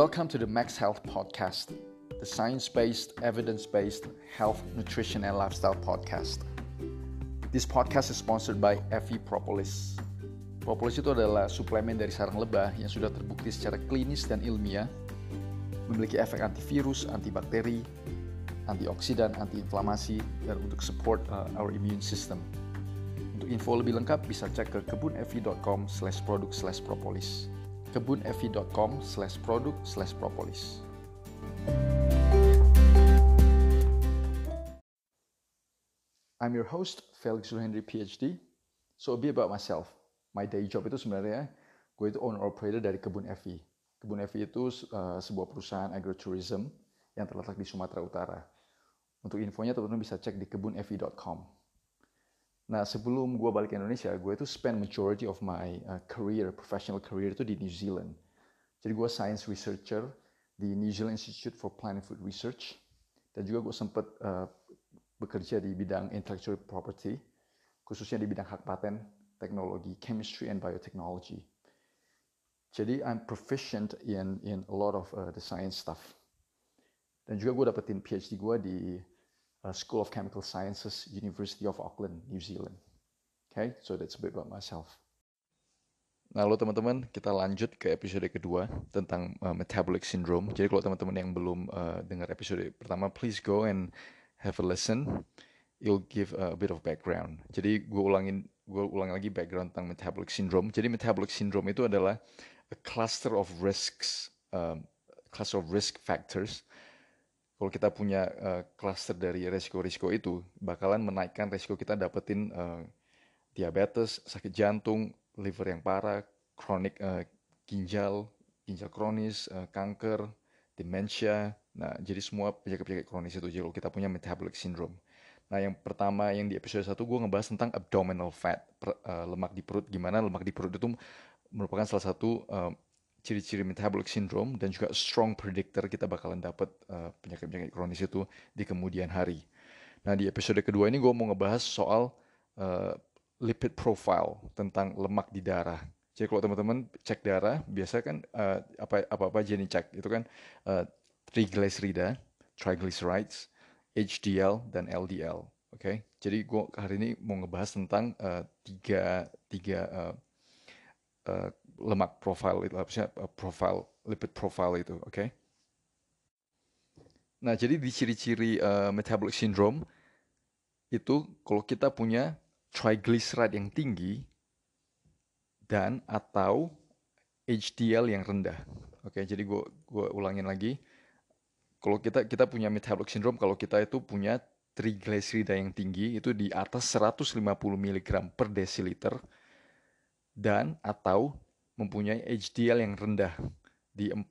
Welcome to the Max Health Podcast, the science based, evidence based health, nutrition, and lifestyle podcast. This podcast is sponsored by Effie Propolis. Propolis itu adalah suplemen dari sarang lebah yang sudah terbukti secara klinis dan ilmiah memiliki efek antivirus, antibakteri, antioksidan, antiinflamasi, dan untuk support uh, our immune system. Untuk info lebih lengkap bisa cek ke kebunevi.com slash produk slash propolis kebunevi.com slash produk slash propolis. I'm your host, Felix Henry PhD. So a bit about myself. My day job itu sebenarnya gue itu owner operator dari Kebun Evi. Kebun Evi itu uh, sebuah perusahaan agrotourism yang terletak di Sumatera Utara. Untuk infonya teman-teman bisa cek di kebunevi.com. Nah sebelum gue balik ke Indonesia, gue itu spend majority of my uh, career, professional career itu di New Zealand. Jadi gue science researcher di New Zealand Institute for Plant and Food Research. Dan juga gue sempat uh, bekerja di bidang intellectual property, khususnya di bidang hak paten, teknologi, chemistry and biotechnology. Jadi I'm proficient in in a lot of uh, the science stuff. Dan juga gue dapetin PhD gue di uh, School of Chemical Sciences, University of Auckland, New Zealand. Okay, so that's a bit about myself. Nah, lo teman-teman, kita lanjut ke episode kedua tentang uh, metabolic syndrome. Jadi kalau teman-teman yang belum uh, dengar episode pertama, please go and have a listen. You'll give a bit of background. Jadi gue ulangin, gue ulang lagi background tentang metabolic syndrome. Jadi metabolic syndrome itu adalah a cluster of risks, um, cluster of risk factors kalau kita punya uh, cluster dari resiko-resiko itu bakalan menaikkan resiko kita dapetin uh, diabetes, sakit jantung, liver yang parah, kronik uh, ginjal, ginjal kronis, kanker, demensia. Nah, jadi semua penyakit-penyakit kronis itu jadi kalau kita punya metabolic syndrome. Nah, yang pertama yang di episode 1 gue ngebahas tentang abdominal fat, per, uh, lemak di perut. Gimana lemak di perut itu merupakan salah satu uh, ciri-ciri metabolic syndrome dan juga strong predictor kita bakalan dapat uh, penyakit-penyakit kronis itu di kemudian hari. Nah di episode kedua ini gue mau ngebahas soal uh, lipid profile tentang lemak di darah. Jadi kalau teman-teman cek darah, biasa kan uh, apa apa apa aja nih cek itu kan uh, triglycerida, triglycerides, HDL dan LDL. Oke, okay? jadi gue hari ini mau ngebahas tentang uh, tiga tiga uh, uh, lemak profile itu uh, profile lipid profile itu oke okay? nah jadi di ciri-ciri uh, metabolic syndrome itu kalau kita punya triglyceride yang tinggi dan atau HDL yang rendah oke okay, jadi gue gue ulangin lagi kalau kita kita punya metabolic syndrome kalau kita itu punya triglycerida yang tinggi itu di atas 150 mg per desiliter dan atau mempunyai HDL yang rendah di 40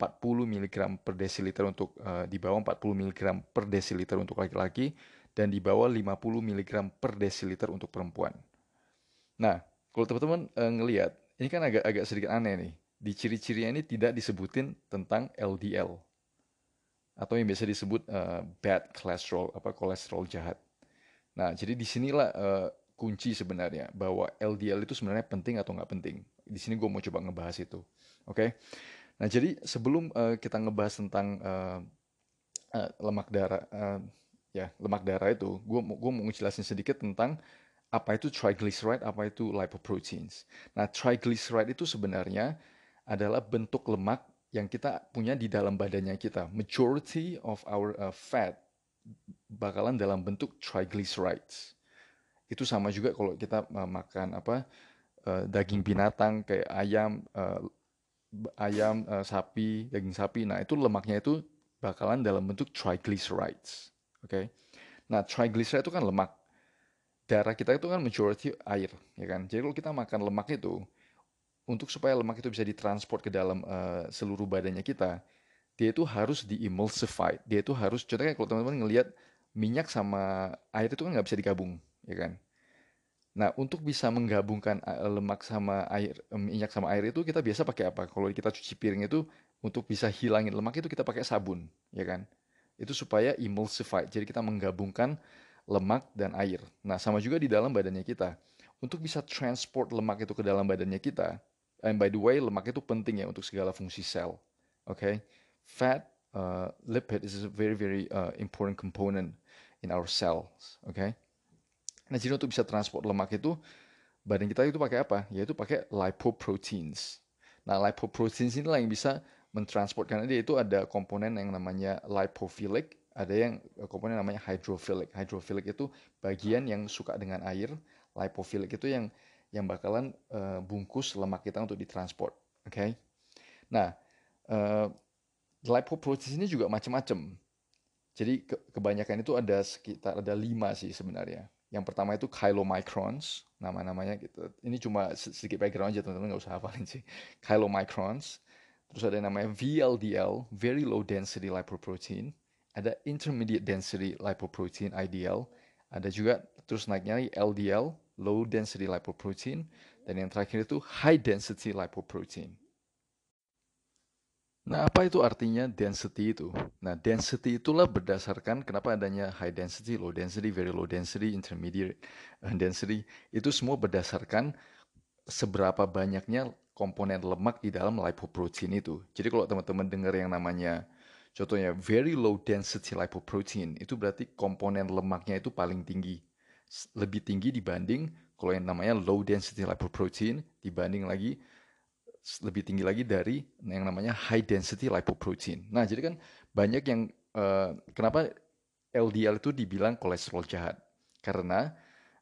mg per desiliter untuk uh, di bawah 40 mg per desiliter untuk laki-laki dan di bawah 50 mg per desiliter untuk perempuan. Nah, kalau teman-teman uh, ngelihat, ini kan agak agak sedikit aneh nih. Di ciri-cirinya ini tidak disebutin tentang LDL atau yang biasa disebut uh, bad cholesterol apa kolesterol jahat. Nah, jadi di sinilah uh, kunci sebenarnya bahwa LDL itu sebenarnya penting atau nggak penting. Di sini gue mau coba ngebahas itu, oke? Okay? Nah jadi sebelum uh, kita ngebahas tentang uh, uh, lemak darah, uh, ya lemak darah itu, gue gue mau ngejelasin sedikit tentang apa itu triglyceride, apa itu lipoproteins. Nah triglyceride itu sebenarnya adalah bentuk lemak yang kita punya di dalam badannya kita. Majority of our uh, fat bakalan dalam bentuk triglycerides itu sama juga kalau kita uh, makan apa uh, daging binatang kayak ayam uh, ayam uh, sapi daging sapi. Nah itu lemaknya itu bakalan dalam bentuk triglycerides oke? Okay? nah triglyceride itu kan lemak. Darah kita itu kan majority air ya kan? Jadi kalau kita makan lemak itu untuk supaya lemak itu bisa ditransport ke dalam uh, seluruh badannya kita dia itu harus diemulsify dia itu harus contohnya kalau teman-teman ngelihat minyak sama air itu kan nggak bisa digabung ya kan? Nah, untuk bisa menggabungkan eh, lemak sama air, minyak sama air itu kita biasa pakai apa? Kalau kita cuci piring itu untuk bisa hilangin lemak itu kita pakai sabun, ya kan? Itu supaya emulsify. Jadi kita menggabungkan lemak dan air. Nah, sama juga di dalam badannya kita. Untuk bisa transport lemak itu ke dalam badannya kita, and by the way, lemak itu penting ya untuk segala fungsi sel. Oke. Okay? fat, uh, lipid is a very very uh, important component in our cells. Okay? Nah jadi untuk bisa transport lemak itu badan kita itu pakai apa? Yaitu pakai lipoproteins. Nah lipoproteins inilah yang bisa mentransport karena dia itu ada komponen yang namanya lipophilic, ada yang eh, komponen namanya hydrophilic. Hydrophilic itu bagian yang suka dengan air, lipophilic itu yang yang bakalan uh, bungkus lemak kita untuk ditransport. Oke. Okay? Nah, uh, lipoprotein ini juga macam-macam. Jadi ke kebanyakan itu ada sekitar ada lima sih sebenarnya. Yang pertama itu chylomicrons, nama-namanya gitu. Ini cuma sedikit background aja teman-teman nggak usah hafalin sih. Chylomicrons. Terus ada yang namanya VLDL, very low density lipoprotein. Ada intermediate density lipoprotein IDL. Ada juga terus naiknya LDL, low density lipoprotein. Dan yang terakhir itu high density lipoprotein. Nah, apa itu artinya density itu? Nah, density itulah berdasarkan kenapa adanya high density, low density, very low density, intermediate uh, density. Itu semua berdasarkan seberapa banyaknya komponen lemak di dalam lipoprotein itu. Jadi kalau teman-teman dengar yang namanya contohnya very low density lipoprotein, itu berarti komponen lemaknya itu paling tinggi. Lebih tinggi dibanding kalau yang namanya low density lipoprotein dibanding lagi lebih tinggi lagi dari yang namanya high density lipoprotein. Nah, jadi kan banyak yang uh, kenapa LDL itu dibilang kolesterol jahat? Karena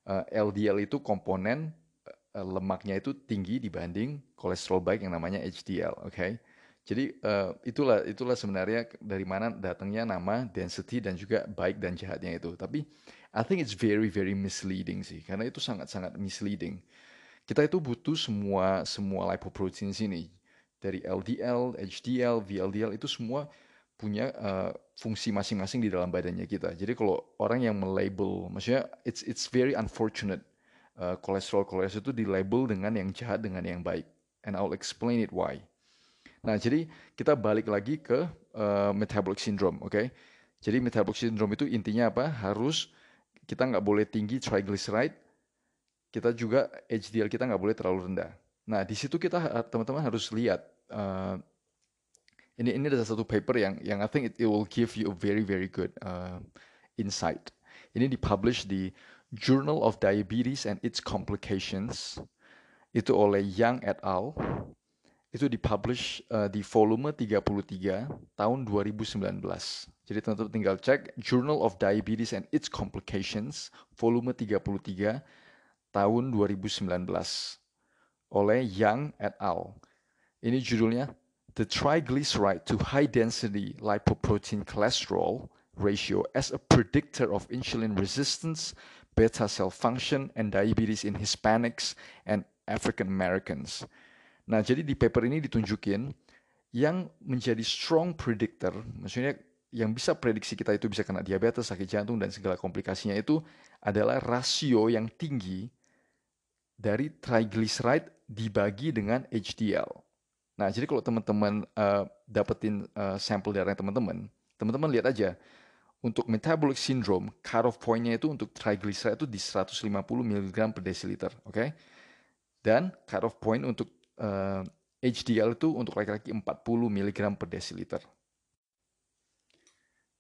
uh, eh, LDL itu komponen uh, lemaknya itu tinggi dibanding kolesterol baik yang namanya HDL, oke? Okay? Jadi uh, itulah itulah sebenarnya dari mana datangnya nama density dan juga baik dan jahatnya itu. Tapi I think it's very very misleading sih, karena itu sangat sangat misleading kita itu butuh semua semua lipoprotein sini dari LDL, HDL, VLDL itu semua punya uh, fungsi masing-masing di dalam badannya kita. Jadi kalau orang yang melabel, maksudnya it's it's very unfortunate uh, kolesterol kolesterol itu dilabel dengan yang jahat dengan yang baik. And I'll explain it why. Nah, jadi kita balik lagi ke uh, metabolic syndrome, oke? Okay? Jadi metabolic syndrome itu intinya apa? Harus kita nggak boleh tinggi triglyceride, kita juga HDL kita nggak boleh terlalu rendah. Nah di situ kita teman-teman harus lihat uh, ini ini ada satu paper yang yang I think it, it will give you a very very good uh, insight. Ini dipublish di Journal of Diabetes and Its Complications itu oleh Young et al. Itu dipublish uh, di volume 33 tahun 2019. Jadi teman-teman tinggal cek Journal of Diabetes and Its Complications volume 33 tahun 2019 oleh Young et al. Ini judulnya The Triglyceride to High Density Lipoprotein Cholesterol Ratio as a Predictor of Insulin Resistance, Beta Cell Function, and Diabetes in Hispanics and African Americans. Nah, jadi di paper ini ditunjukin yang menjadi strong predictor, maksudnya yang bisa prediksi kita itu bisa kena diabetes, sakit jantung, dan segala komplikasinya itu adalah rasio yang tinggi dari triglyceride dibagi dengan HDL. Nah, jadi kalau teman-teman uh, dapetin uh, sampel darah teman-teman, teman-teman lihat aja untuk metabolic syndrome, cutoff point-nya itu untuk triglyceride itu di 150 mg per desiliter, oke? Okay? Dan cutoff point untuk uh, eh, HDL itu untuk laki-laki 40 mg per desiliter.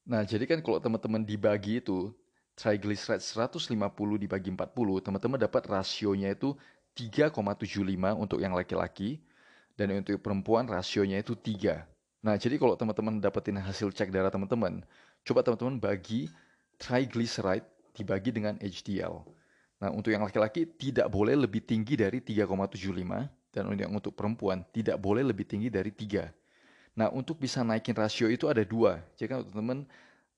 Nah, jadi kan kalau teman-teman dibagi itu triglyceride 150 dibagi 40, teman-teman dapat rasionya itu 3,75 untuk yang laki-laki, dan untuk perempuan rasionya itu 3. Nah, jadi kalau teman-teman dapetin hasil cek darah teman-teman, coba teman-teman bagi triglyceride dibagi dengan HDL. Nah, untuk yang laki-laki tidak boleh lebih tinggi dari 3,75, dan untuk perempuan tidak boleh lebih tinggi dari 3. Nah, untuk bisa naikin rasio itu ada dua. Jadi kan teman-teman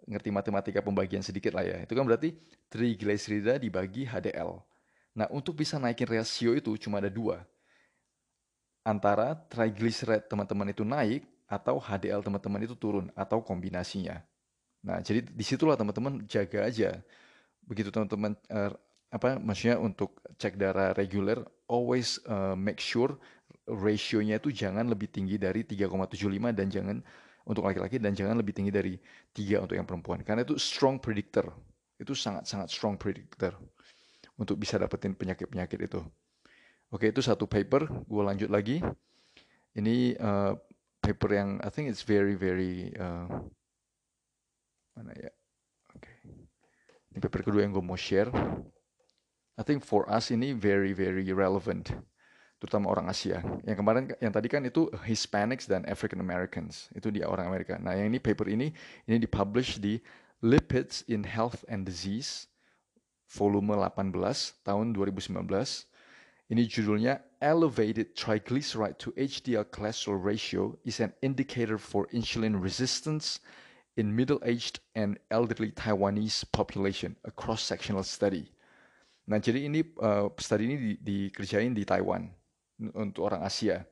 ngerti matematika pembagian sedikit lah ya. Itu kan berarti trigliserida dibagi HDL. Nah, untuk bisa naikin rasio itu cuma ada dua. Antara triglyceride teman-teman itu naik atau HDL teman-teman itu turun atau kombinasinya. Nah, jadi di situlah teman-teman jaga aja. Begitu teman-teman uh, apa maksudnya untuk cek darah reguler always uh, make sure rasionya itu jangan lebih tinggi dari 3,75 dan jangan untuk laki-laki dan jangan lebih tinggi dari tiga untuk yang perempuan. Karena itu strong predictor. Itu sangat-sangat strong predictor untuk bisa dapetin penyakit-penyakit itu. Oke, itu satu paper. Gue lanjut lagi. Ini uh, paper yang I think it's very very uh, mana ya oke okay. ini paper kedua yang gue mau share I think for us ini very very relevant terutama orang Asia. Yang kemarin yang tadi kan itu Hispanics dan African Americans. Itu dia orang Amerika. Nah yang ini paper ini ini dipublish di Lipids in Health and Disease volume 18 tahun 2019 ini judulnya Elevated Triglyceride to HDL Cholesterol Ratio is an indicator for insulin resistance in middle-aged and elderly Taiwanese population, a cross-sectional study. Nah, jadi ini uh, study ini di, dikerjain di Taiwan untuk orang Asia,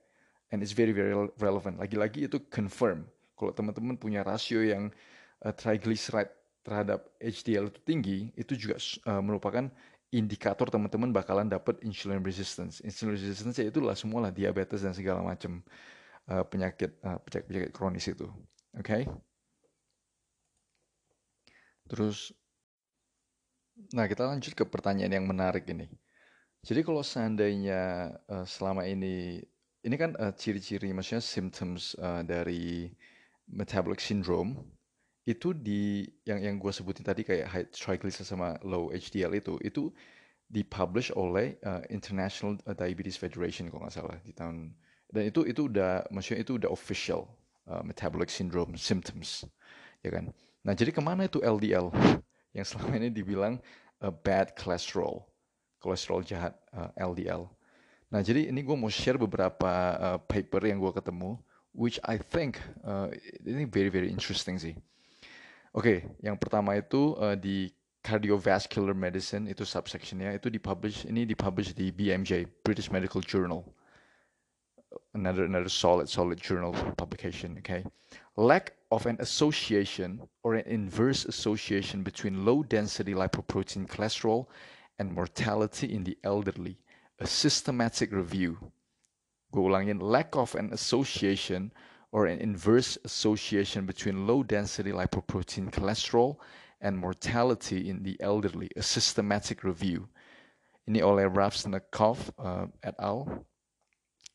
and it's very very relevant. Lagi-lagi itu confirm kalau teman-teman punya rasio yang uh, triglyceride terhadap HDL itu tinggi, itu juga uh, merupakan indikator teman-teman bakalan dapat insulin resistance. Insulin resistance ya itulah semualah diabetes dan segala macam uh, penyakit uh, penyakit penyakit kronis itu. Oke. Okay? Terus nah kita lanjut ke pertanyaan yang menarik ini. Jadi kalau seandainya uh, selama ini ini kan ciri-ciri uh, maksudnya symptoms uh, dari metabolic syndrome itu di yang yang gue sebutin tadi kayak high triglyceride sama low HDL itu itu dipublish oleh uh, International Diabetes Federation kalau nggak salah di tahun dan itu itu udah maksudnya itu udah official uh, metabolic syndrome symptoms ya kan? Nah jadi ke mana itu LDL yang selama ini dibilang uh, bad cholesterol kolesterol jahat uh, LDL nah jadi ini gue mau share beberapa uh, paper yang gue ketemu which I think uh, ini very very interesting sih Oke, okay, yang pertama itu uh, di cardiovascular medicine itu subsectionnya itu dipublish ini dipublish di BMJ British Medical Journal. Another another solid solid journal publication. Okay, lack of an association or an inverse association between low density lipoprotein cholesterol and mortality in the elderly. A systematic review. Gue ulangin lack of an association or an inverse association between low density lipoprotein cholesterol and mortality in the elderly, a systematic review. Ini oleh Ravsnikov uh, et al.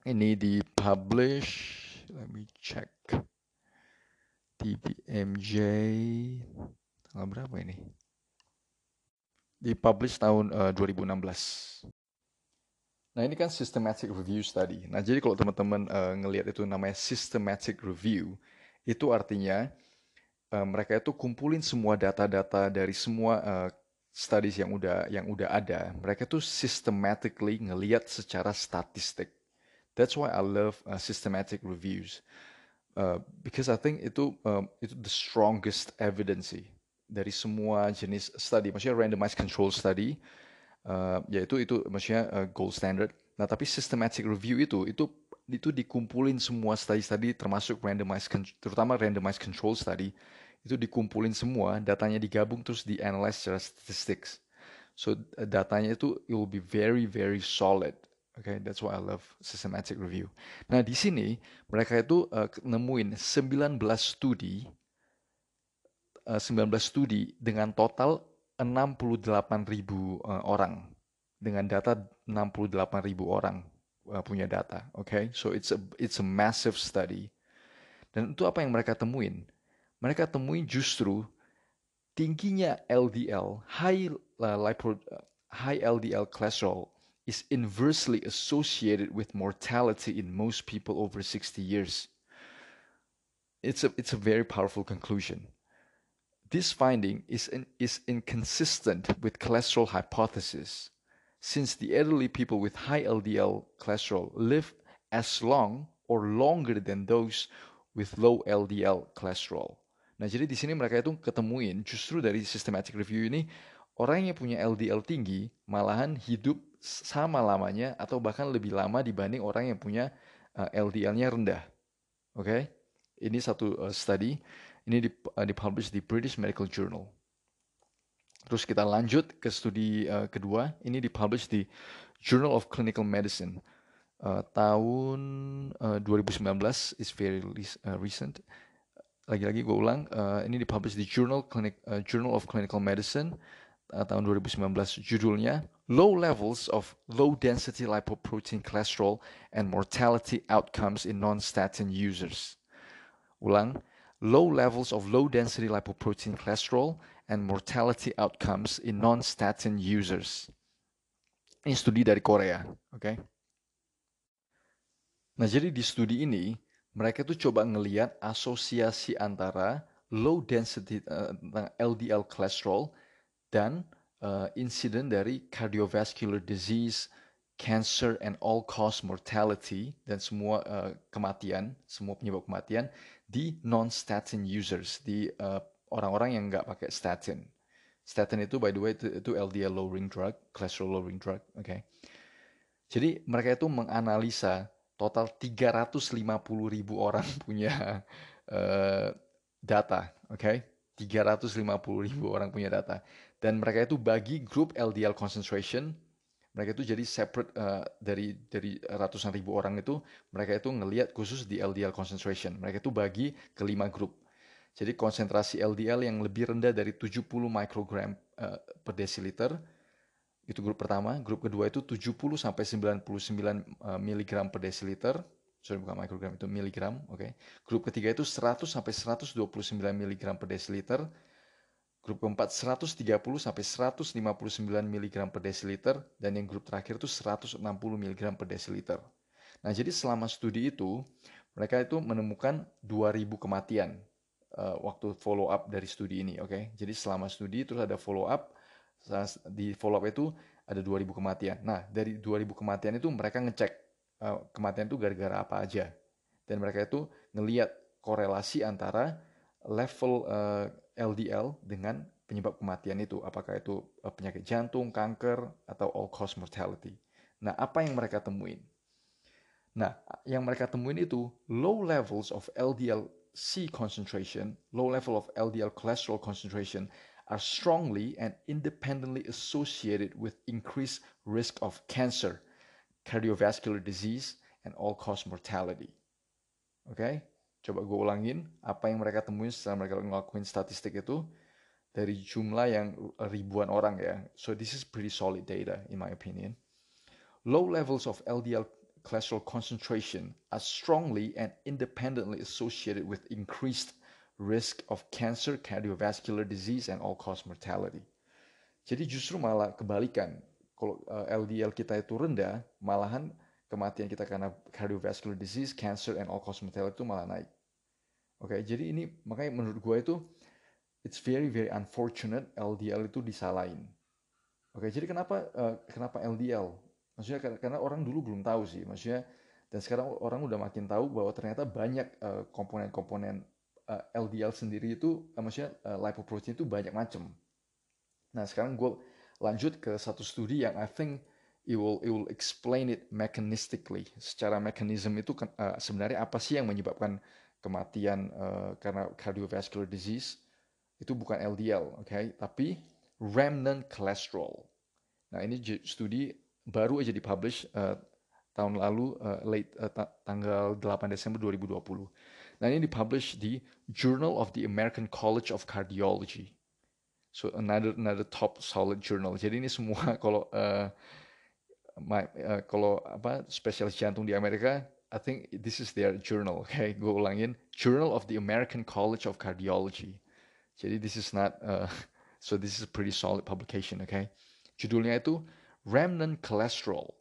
Ini dipublish, let me check. DBMJ, tanggal berapa ini? Dipublish tahun uh, 2016. Nah ini kan systematic review study. Nah jadi kalau teman-teman uh, ngelihat itu namanya systematic review, itu artinya uh, mereka itu kumpulin semua data-data dari semua uh, studies yang udah yang udah ada. Mereka tuh systematically ngelihat secara statistik. That's why I love uh, systematic reviews. Uh, because I think itu um, itu the strongest evidence dari semua jenis study. Maksudnya randomized control study uh, yaitu itu maksudnya uh, gold standard. Nah, tapi systematic review itu itu itu dikumpulin semua study-study termasuk randomized terutama randomized control study itu dikumpulin semua, datanya digabung terus dianalyze secara statistics. So datanya itu it will be very very solid. Okay, that's why I love systematic review. Nah, di sini mereka itu uh, nemuin 19 studi 19 studi dengan total 68 ribu uh, orang dengan data 68 ribu orang uh, punya data, oke? Okay? So it's a it's a massive study. Dan itu apa yang mereka temuin? Mereka temuin justru tingginya LDL, high high LDL cholesterol is inversely associated with mortality in most people over 60 years. It's a it's a very powerful conclusion. This finding is, in, is inconsistent with cholesterol hypothesis, since the elderly people with high LDL cholesterol live as long or longer than those with low LDL cholesterol. Nah, jadi di sini mereka itu ketemuin justru dari systematic review ini orang yang punya LDL tinggi malahan hidup sama lamanya atau bahkan lebih lama dibanding orang yang punya uh, LDL-nya rendah. Oke. Okay? Ini satu uh, study ini uh, dipublish di British Medical Journal. Terus kita lanjut ke studi uh, kedua, ini dipublish di Journal of Clinical Medicine. Uh, tahun uh, 2019 is very recent. Lagi-lagi gue ulang, uh, ini dipublish di Journal Clinic uh, Journal of Clinical Medicine uh, tahun 2019. Judulnya Low Levels of Low Density Lipoprotein Cholesterol and Mortality Outcomes in Non-Statin Users. Ulang, low levels of low density lipoprotein cholesterol and mortality outcomes in non-statin users. Ini studi dari Korea, oke? Okay? Nah, jadi di studi ini mereka tuh coba ngeliat asosiasi antara low density uh, eh, LDL cholesterol dan uh, insiden dari cardiovascular disease, cancer and all cause mortality dan semua uh, kematian, semua penyebab kematian di non-statin users, di orang-orang uh, yang nggak pakai statin. Statin itu by the way itu, itu LDL lowering drug, cholesterol lowering drug, oke. Okay? Jadi mereka itu menganalisa total 350 ribu orang punya uh, data, oke? Okay? 350 ribu orang punya data. Dan mereka itu bagi grup LDL concentration, mereka itu jadi separate uh, dari dari ratusan ribu orang itu, mereka itu ngelihat khusus di LDL concentration. Mereka itu bagi ke lima grup. Jadi konsentrasi LDL yang lebih rendah dari 70 mikrogram uh, per desiliter, itu grup pertama. Grup kedua itu 70 sampai 99 mg per desiliter. Sorry bukan mikrogram itu miligram, oke. Okay. Grup ketiga itu 100 sampai 129 mg per desiliter. Grup keempat 130 sampai 159 mg per desiliter dan yang grup terakhir itu 160 mg per desiliter. Nah, jadi selama studi itu mereka itu menemukan 2000 kematian uh, waktu follow up dari studi ini, oke. Okay? Jadi selama studi terus ada follow up di follow up itu ada 2000 kematian. Nah, dari 2000 kematian itu mereka ngecek uh, kematian itu gara-gara apa aja. Dan mereka itu ngeliat korelasi antara level uh, LDL dengan penyebab kematian itu. Apakah itu uh, penyakit jantung, kanker, atau all cause mortality. Nah, apa yang mereka temuin? Nah, yang mereka temuin itu low levels of LDL C concentration, low level of LDL cholesterol concentration are strongly and independently associated with increased risk of cancer, cardiovascular disease, and all-cause mortality. Oke, okay? Coba gue ulangin apa yang mereka temuin setelah mereka ngelakuin statistik itu dari jumlah yang ribuan orang ya. So this is pretty solid data in my opinion. Low levels of LDL cholesterol concentration are strongly and independently associated with increased risk of cancer, cardiovascular disease, and all-cause mortality. Jadi justru malah kebalikan. Kalau LDL eh, kita itu rendah, malahan kematian kita karena cardiovascular disease, cancer, and all-cause mortality itu malah naik. Oke, okay, jadi ini makanya menurut gue itu it's very very unfortunate LDL itu disalahin. Oke, okay, jadi kenapa uh, kenapa LDL? Maksudnya karena orang dulu belum tahu sih, maksudnya dan sekarang orang udah makin tahu bahwa ternyata banyak eh, komponen-komponen uh, uh, eh, LDL sendiri itu uh, maksudnya uh, lipoprotein itu banyak macam. Nah sekarang gue lanjut ke satu studi yang I think it will it will explain it mechanistically. Secara mekanisme itu uh, sebenarnya apa sih yang menyebabkan kematian uh, karena cardiovascular disease? Itu bukan LDL, oke? Okay? Tapi remnant cholesterol. Nah ini studi baru aja dipublish uh, tahun lalu uh, late uh, tanggal 8 Desember 2020. Nah ini dipublish di Journal of the American College of Cardiology. So another another top solid journal. Jadi ini semua kalau uh, my, uh, kalau apa spesialis jantung di Amerika, I think this is their journal. Okay, gue ulangin Journal of the American College of Cardiology. Jadi this is not uh, so this is a pretty solid publication. Okay, judulnya itu Remnant Cholesterol.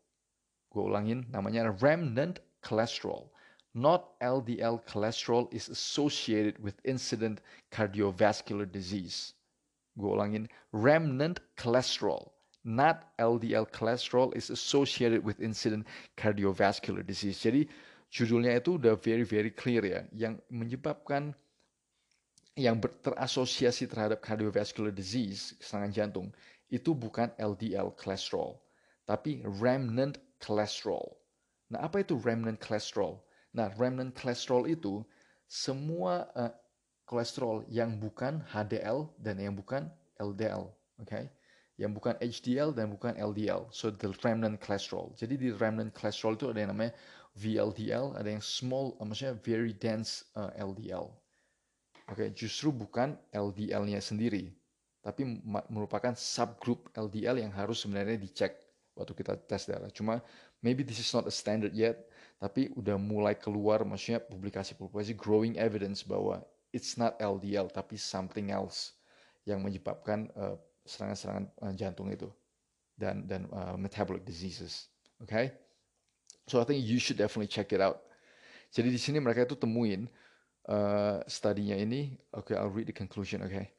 Gue ulangin namanya Remnant Cholesterol not LDL cholesterol is associated with incident cardiovascular disease. Gue ulangin, remnant cholesterol, not LDL cholesterol is associated with incident cardiovascular disease. Jadi judulnya itu udah very very clear ya, yang menyebabkan yang terasosiasi terhadap cardiovascular disease, serangan jantung, itu bukan LDL cholesterol, tapi remnant cholesterol. Nah, apa itu remnant cholesterol? Nah, remnant cholesterol itu semua uh, kolesterol yang bukan HDL dan yang bukan LDL, oke? Okay? Yang bukan HDL dan bukan LDL. So the remnant cholesterol. Jadi di remnant cholesterol itu ada yang namanya VLDL, ada yang small, uh, maksudnya very dense uh, eh, LDL. Oke, okay? justru bukan LDL-nya sendiri, tapi merupakan subgroup LDL yang harus sebenarnya dicek waktu kita tes darah. Cuma maybe this is not a standard yet, tapi udah mulai keluar maksudnya publikasi-publikasi growing evidence bahwa it's not LDL tapi something else yang menyebabkan uh, serangan-serangan uh, jantung itu dan dan uh, metabolic diseases. Okay? So I think you should definitely check it out. Jadi di sini mereka itu temuin uh, studinya ini. Okay, I'll read the conclusion. Okay.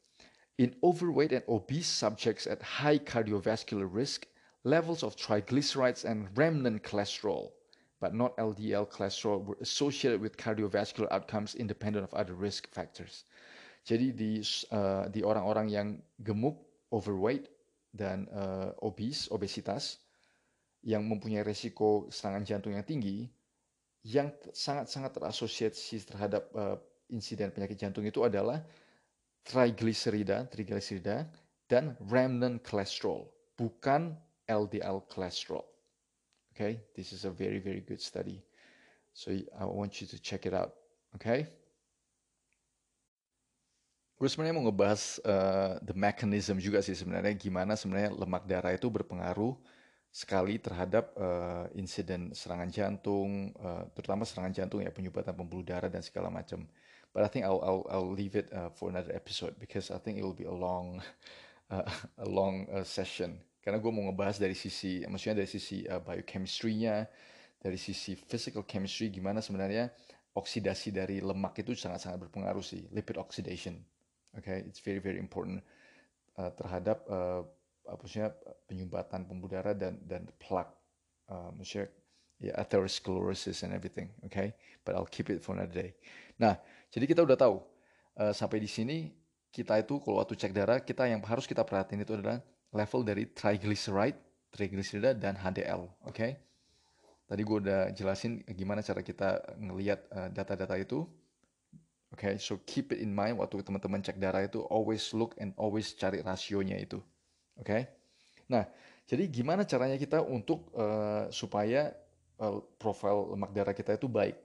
In overweight and obese subjects at high cardiovascular risk, levels of triglycerides and remnant cholesterol, but not LDL cholesterol, were associated with cardiovascular outcomes independent of other risk factors. Jadi di uh, di orang-orang yang gemuk, overweight dan uh, obese, obesitas yang mempunyai resiko serangan jantung yang tinggi, yang sangat-sangat terasosiasi terhadap uh, insiden penyakit jantung itu adalah triglycerida, triglycerida dan remnant cholesterol, bukan LDL cholesterol. Okay, this is a very very good study. So I want you to check it out. Okay. Gue sebenarnya mau ngebahas uh, the mechanism juga sih sebenarnya gimana sebenarnya lemak darah itu berpengaruh sekali terhadap uh, insiden serangan jantung, uh, terutama serangan jantung ya penyumbatan pembuluh darah dan segala macam. But I think I'll I'll, I'll leave it uh, for another episode because I think it will be a long uh, a long uh, session. Karena gue mau ngebahas dari sisi, maksudnya dari sisi uh, biochemistry-nya, dari sisi physical chemistry, gimana sebenarnya oksidasi dari lemak itu sangat-sangat berpengaruh sih, lipid oxidation. Okay, it's very very important uh, terhadap uh, apa penyumbatan pembuluh darah dan dan plak, uh, maksudnya ya atherosclerosis and everything. Okay, but I'll keep it for another day. Nah, jadi kita udah tahu uh, sampai di sini kita itu kalau waktu cek darah kita yang harus kita perhatiin itu adalah level dari triglyceride, triglycerida dan HDL. Oke. Okay? Tadi gue udah jelasin gimana cara kita ngelihat uh, data-data itu. Okay, so keep it in mind waktu teman-teman cek darah itu always look and always cari rasionya itu. Oke. Okay? Nah, jadi gimana caranya kita untuk uh, supaya uh, profil lemak darah kita itu baik?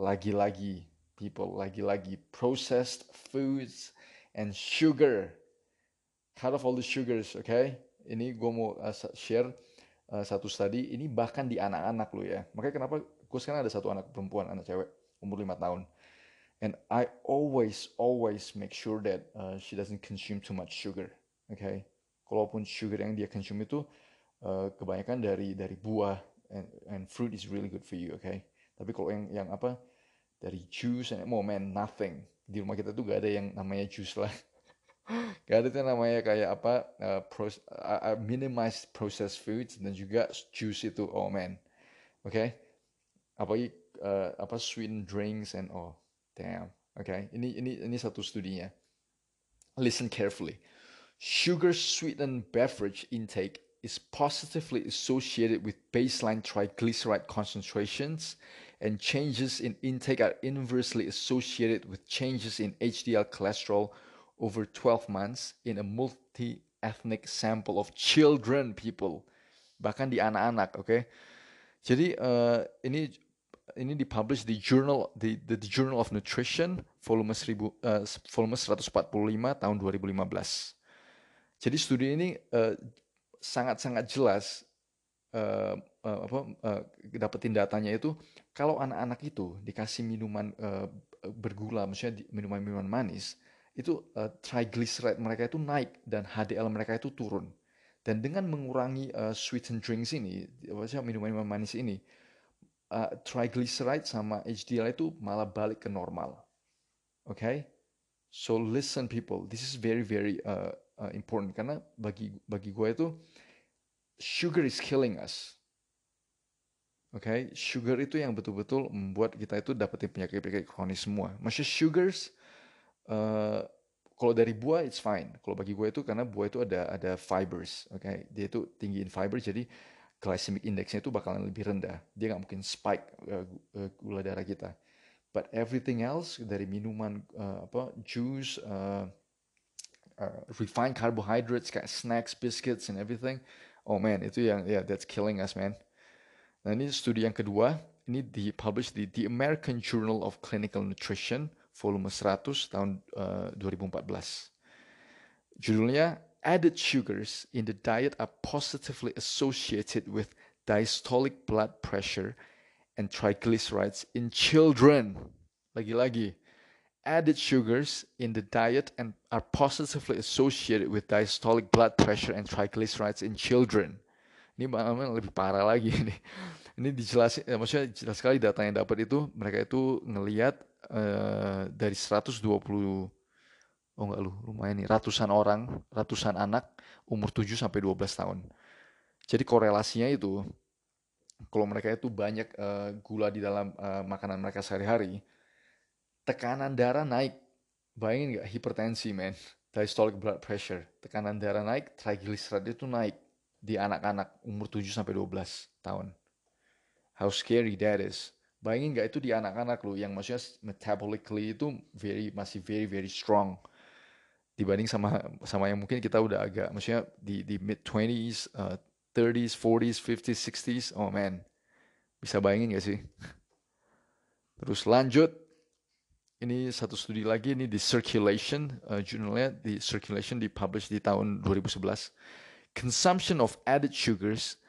Lagi-lagi people, lagi-lagi processed foods and sugar. Cut off all the sugars, oke? Okay? Ini gue mau uh, share uh, satu study. Ini bahkan di anak-anak lo ya. Makanya kenapa gue sekarang ada satu anak perempuan, anak cewek, umur 5 tahun and I always always make sure that uh, she doesn't consume too much sugar. Okay, kalaupun sugar yang dia consume itu uh, kebanyakan dari dari buah and, and fruit is really good for you. Okay, tapi kalau yang yang apa dari juice and oh man nothing di rumah kita tuh gak ada yang namanya juice lah. gak ada tuh namanya kayak apa uh, pros, uh, minimize processed foods dan juga juice itu oh man. Okay? apalagi uh, apa sweetened drinks and oh Damn. Okay. Ini ini ini satu studinya. Listen carefully. Sugar sweetened beverage intake is positively associated with baseline triglyceride concentrations and changes in intake are inversely associated with changes in HDL cholesterol over 12 months in a multi-ethnic sample of children people. Bahkan di anak-anak, oke. Okay? Jadi uh, ini ini dipublish di Journal di the, the Journal of Nutrition volume 1000 uh, volume 145 tahun 2015. Jadi studi ini uh, sangat-sangat jelas uh, uh, uh, dapetin datanya itu kalau anak-anak itu dikasih minuman uh, bergula maksudnya minuman-minuman manis itu uh, triglyceride mereka itu naik dan HDL mereka itu turun. Dan dengan mengurangi uh, sweetened drinks ini, maksudnya minuman-minuman manis ini, uh, triglyceride sama HDL itu malah balik ke normal. Oke? Okay? So listen people, this is very very uh, uh, important karena bagi bagi gue itu sugar is killing us. Oke, okay? sugar itu yang betul-betul membuat kita itu dapetin penyakit-penyakit kronis semua. Maksudnya sugars, uh, kalau dari buah it's fine. Kalau bagi gue itu karena buah itu ada ada fibers, oke, okay? dia itu tinggi in fiber, jadi glycemic indexnya itu bakalan lebih rendah. Dia nggak mungkin spike uh, gula darah kita. But everything else dari minuman uh, apa juice, uh, uh, refined carbohydrates kayak snacks, biscuits and everything. Oh man, itu yang ya yeah, that's killing us man. Nah ini studi yang kedua, ini dipublish di The American Journal of Clinical Nutrition volume 100 tahun uh, 2014. Judulnya added sugars in the diet are positively associated with diastolic blood pressure, and triglycerides in children. Lagi-lagi, added sugars in the diet and are positively associated with diastolic blood pressure and triglycerides in children. Ini malah lebih parah lagi nih. Ini dijelasin, ya, maksudnya jelas sekali data yang dapat itu mereka itu ngelihat uh, dari 120 oh enggak lu lumayan nih ratusan orang, ratusan anak umur 7 sampai 12 tahun. Jadi korelasinya itu kalau mereka itu banyak uh, gula di dalam uh, makanan mereka sehari-hari, tekanan darah naik. Bayangin nggak hipertensi, man, diastolic blood pressure, tekanan darah naik, triglyceride itu naik di anak-anak umur 7 sampai 12 tahun. How scary that is. Bayangin nggak itu di anak-anak lo yang maksudnya metabolically itu very masih very very strong dibanding sama sama yang mungkin kita udah agak maksudnya di di mid 20s, uh, 30s, 40s, 50s, 60s. Oh man. Bisa bayangin gak sih? Terus lanjut. Ini satu studi lagi ini di Circulation, uh, jurnalnya di Circulation dipublish di tahun 2011. Consumption of added sugars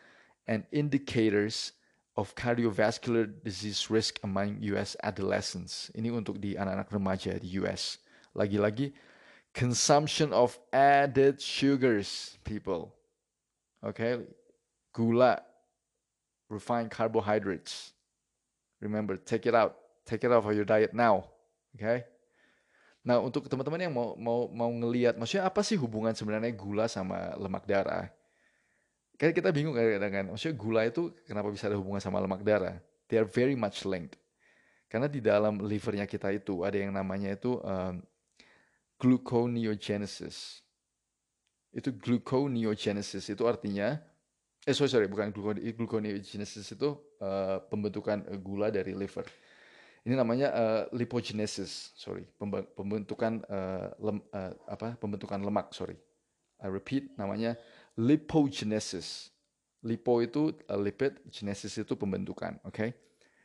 and indicators of cardiovascular disease risk among US adolescents. Ini untuk di anak-anak remaja di US. Lagi-lagi, consumption of added sugars, people. Okay, gula, refined carbohydrates. Remember, take it out. Take it out of your diet now. Okay. Nah, untuk teman-teman yang mau mau mau ngelihat, maksudnya apa sih hubungan sebenarnya gula sama lemak darah? Kan kita bingung kadang-kadang kan, maksudnya gula itu kenapa bisa ada hubungan sama lemak darah? They are very much linked. Karena di dalam livernya kita itu ada yang namanya itu um, gluconeogenesis. Itu gluconeogenesis itu artinya eh sorry sorry bukan gluconeogenesis itu uh, pembentukan gula dari liver. Ini namanya uh, lipogenesis sorry pembentukan uh, lem, uh, apa pembentukan lemak sorry. I repeat namanya lipogenesis. Lipo itu uh, lipid genesis itu pembentukan oke okay?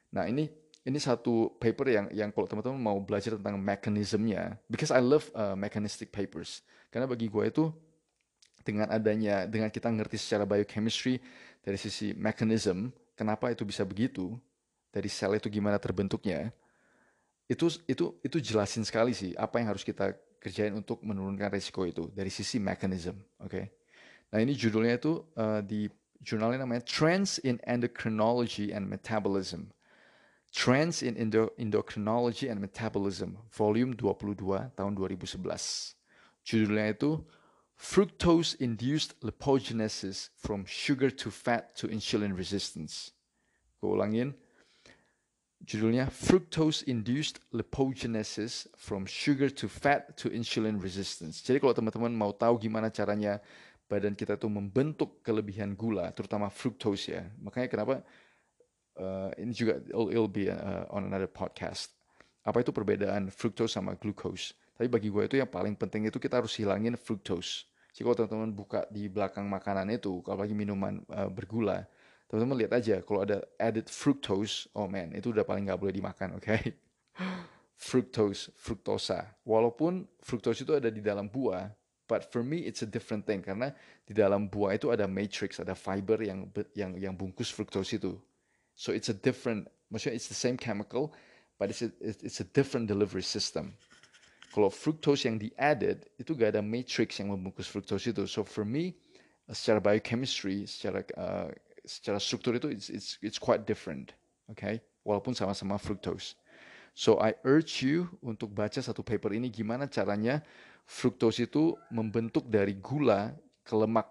nah ini ini satu paper yang yang kalau teman-teman mau belajar tentang mekanismenya because I love uh, mechanistic papers karena bagi gue itu dengan adanya dengan kita ngerti secara biochemistry dari sisi mekanisme kenapa itu bisa begitu dari sel itu gimana terbentuknya itu itu itu jelasin sekali sih apa yang harus kita kerjain untuk menurunkan resiko itu dari sisi mekanisme oke okay? nah ini judulnya itu uh, di jurnalnya namanya Trends in Endocrinology and Metabolism Trends in Endo Endocrinology and Metabolism volume 22 tahun 2011 judulnya itu fructose-induced lipogenesis from sugar to fat to insulin resistance. Gue ulangin, judulnya fructose-induced lipogenesis from sugar to fat to insulin resistance. Jadi kalau teman-teman mau tahu gimana caranya badan kita tuh membentuk kelebihan gula, terutama fructose ya. Makanya kenapa uh, ini juga it'll, it'll be uh, on another podcast. Apa itu perbedaan fructose sama glucose? Tapi bagi gue itu yang paling penting itu kita harus hilangin fructose. Jadi kalau teman-teman buka di belakang makanan itu, kalau lagi minuman uh, bergula, teman-teman lihat aja kalau ada added fructose, oh man, itu udah paling nggak boleh dimakan, oke? Okay? fructose, fruktosa. Walaupun fructose itu ada di dalam buah, but for me it's a different thing karena di dalam buah itu ada matrix, ada fiber yang yang yang bungkus fructose itu. So it's a different, maksudnya it's the same chemical, but it's a, it's a different delivery system. Kalau fructose yang di-added itu gak ada matrix yang membungkus fructose itu. So for me, secara biochemistry, secara uh, secara struktur itu it's, it's it's quite different, okay? Walaupun sama-sama fructose. So I urge you untuk baca satu paper ini gimana caranya fructose itu membentuk dari gula ke lemak,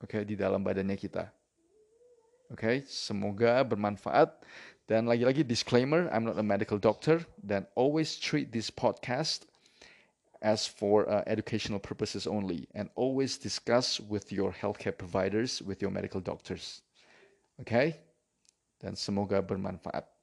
okay, di dalam badannya kita. Oke, okay, semoga bermanfaat. Dan lagi-lagi disclaimer, I'm not a medical doctor. Dan always treat this podcast as for uh, educational purposes only. And always discuss with your healthcare providers, with your medical doctors. Okay? Dan semoga bermanfaat.